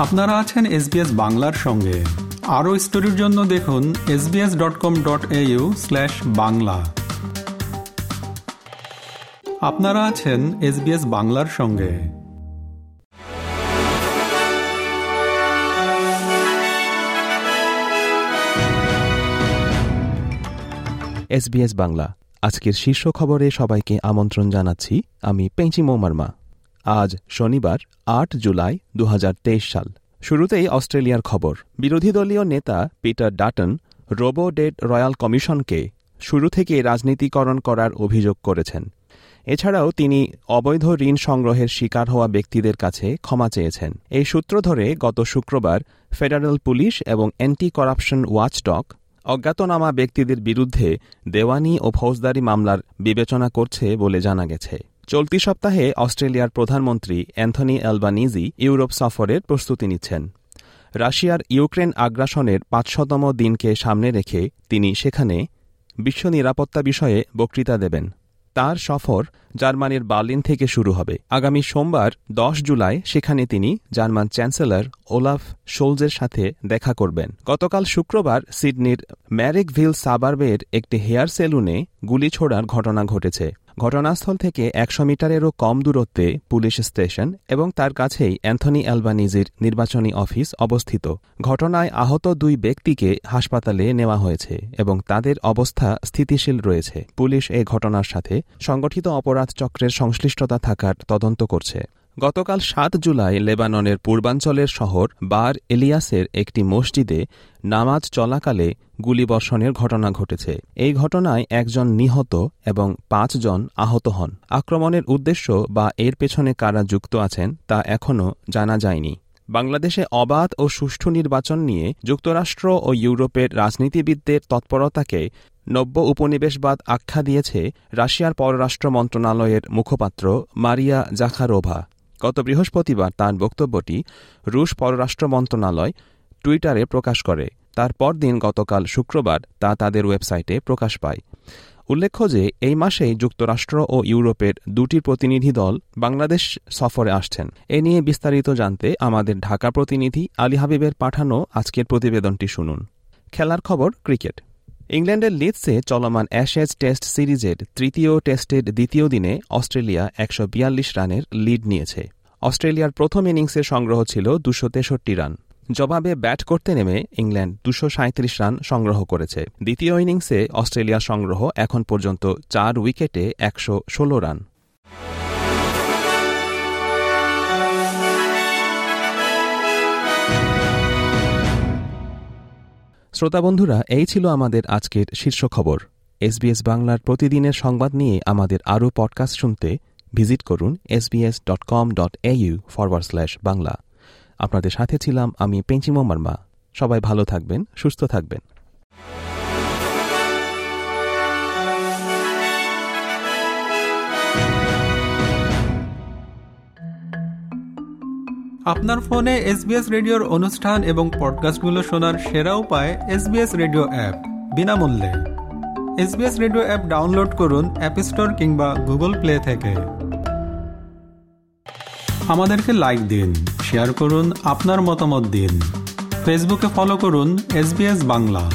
আপনারা আছেন এসবিএস বাংলার সঙ্গে। আরও স্টোরির জন্য দেখুন SBS dot com dot AU slash Bangla. আপনারা আছেন এসবিএস বাংলার সঙ্গে। এসবিএস বাংলা, আজকের শীর্ষ খবরে সবাইকে আমন্ত্রণ জানাচ্ছি আমি পেঞ্চি মৌমার্মা। আজ শনিবার, আট জুলাই দুহাজার তেইশ সাল। শুরুতেই অস্ট্রেলিয়ার খবর। বিরোধী দলীয় নেতা Peter Dutton, robodebt royal কমিশনকে শুরু থেকে রাজনীতিকরণ করার অভিযোগ করেছেন। এছাড়াও তিনি অবৈধ ঋণ সংগ্রহের শিকার হওয়া ব্যক্তিদের কাছে ক্ষমা চেয়েছেন। এই সূত্র ধরে গত শুক্রবার ফেডারেল পুলিশ এবং অ্যান্টি করাপশন ওয়াচডক অজ্ঞাতনামা ব্যক্তিদের বিরুদ্ধে দেওয়ানি ও ফৌজদারি মামলার বিবেচনা করছে বলে জানা গেছে। চলতি সপ্তাহে অস্ট্রেলিয়ার প্রধানমন্ত্রী অ্যান্থনি অ্যালবানিজি ইউরোপ সফরের প্রস্তুতি নিচ্ছেন। রাশিয়ার ইউক্রেন আগ্রাসনের পাঁচশতম দিনকে সামনে রেখে তিনি সেখানে বিশ্ব নিরাপত্তা বিষয়ে বক্তৃতা দেবেন। তার সফর জার্মানির বার্লিন থেকে শুরু হবে। আগামী সোমবার, দশ জুলাই, সেখানে তিনি জার্মান চ্যান্সেলর ওলাফ শোলজের সাথে দেখা করবেন। গতকাল শুক্রবার সিডনির ম্যারিকভিল সাবার্বের একটি হেয়ার সেলুনে গুলি ছোড়ার ঘটনা ঘটেছে। ঘটনাস্থল থেকে একশো মিটারেরও কম দূরত্বে পুলিশ স্টেশন এবং তার কাছেই অ্যান্থনি অ্যালবানিজির নির্বাচনী অফিস অবস্থিত। ঘটনায় আহত দুই ব্যক্তিকে হাসপাতালে নেওয়া হয়েছে এবং তাদের অবস্থা স্থিতিশীল রয়েছে। পুলিশ এ ঘটনার সাথে সংগঠিত অপরাধ চক্রের সংশ্লিষ্টতা থাকার তদন্ত করছে। গতকাল সাত জুলাই লেবাননের পূর্বাঞ্চলের শহর বার এলিয়াসের একটি মসজিদে নামাজ চলাকালে গুলিবর্ষণের ঘটনা ঘটেছে। এই ঘটনায় একজন নিহত এবং পাঁচজন আহত হন। আক্রমণের উদ্দেশ্য বা এর পেছনে কারা যুক্ত আছেন তা এখনও জানা যায়নি। বাংলাদেশে অবাধ ও সুষ্ঠু নির্বাচন নিয়ে যুক্তরাষ্ট্র ও ইউরোপের রাজনীতিবিদদের তৎপরতাকে নব্য উপনিবেশবাদ আখ্যা দিয়েছে রাশিয়ার পররাষ্ট্র মন্ত্রণালয়ের মুখপাত্র মারিয়া জাখারোভা। গত বৃহস্পতিবার তার বক্তব্যটি রুশ পররাষ্ট্র মন্ত্রণালয় টুইটারে প্রকাশ করে। তার পরদিন গতকাল শুক্রবার তা তাদের ওয়েবসাইটে প্রকাশ পায়। উল্লেখ্য যে, এই মাসেই যুক্তরাষ্ট্র ও ইউরোপের দুটি প্রতিনিধি দল বাংলাদেশ সফরে আসছেন। এ নিয়ে বিস্তারিত জানতে আমাদের ঢাকা প্রতিনিধি আলী হাবিবের পাঠানো আজকের প্রতিবেদনটি শুনুন। খেলার খবর ক্রিকেট। ইংল্যান্ডের লিডসে চলমান অ্যাশেজ টেস্ট সিরিজের তৃতীয় টেস্টের দ্বিতীয় দিনে অস্ট্রেলিয়া একশো বিয়াল্লিশ রানের লিড নিয়েছে। অস্ট্রেলিয়ার প্রথম ইনিংসের সংগ্রহ ছিল দুশো তেষট্টি রান। জবাবে ব্যাট করতে নেমে ইংল্যান্ড দুশো সাঁত্রিশ রান সংগ্রহ করেছে। দ্বিতীয় ইনিংসে অস্ট্রেলিয়ার সংগ্রহ এখন পর্যন্ত চার উইকেটে একশো ষোলো রান। শ্রোতা বন্ধুরা, এই ছিল আমাদের আজকের শীর্ষ খবর। এসবিএস বাংলার প্রতিদিনের সংবাদ নিয়ে আমাদের আরও পডকাস্ট শুনতে ভিজিট করুন SBS dot com dot AU forward slash Bangla. আপনাদের সাথে ছিলাম আমি পেঞ্চিমো মার্মা। সবাই ভালো থাকবেন, সুস্থ থাকবেন। আপনার ফোনে এসবিএস রেডিওর অনুষ্ঠান এবং পডকাস্টগুলো শোনার সেরা উপায় এসবিএস রেডিও অ্যাপ, বিনামূল্যে। এসবিএস রেডিও অ্যাপ ডাউনলোড করুন অ্যাপ স্টোর কিংবা গুগল প্লে থেকে। আমাদেরকে লাইক দিন, শেয়ার করুন আপনার মতামত দিন। ফেসবুকে ফলো করুন এস বাংলা।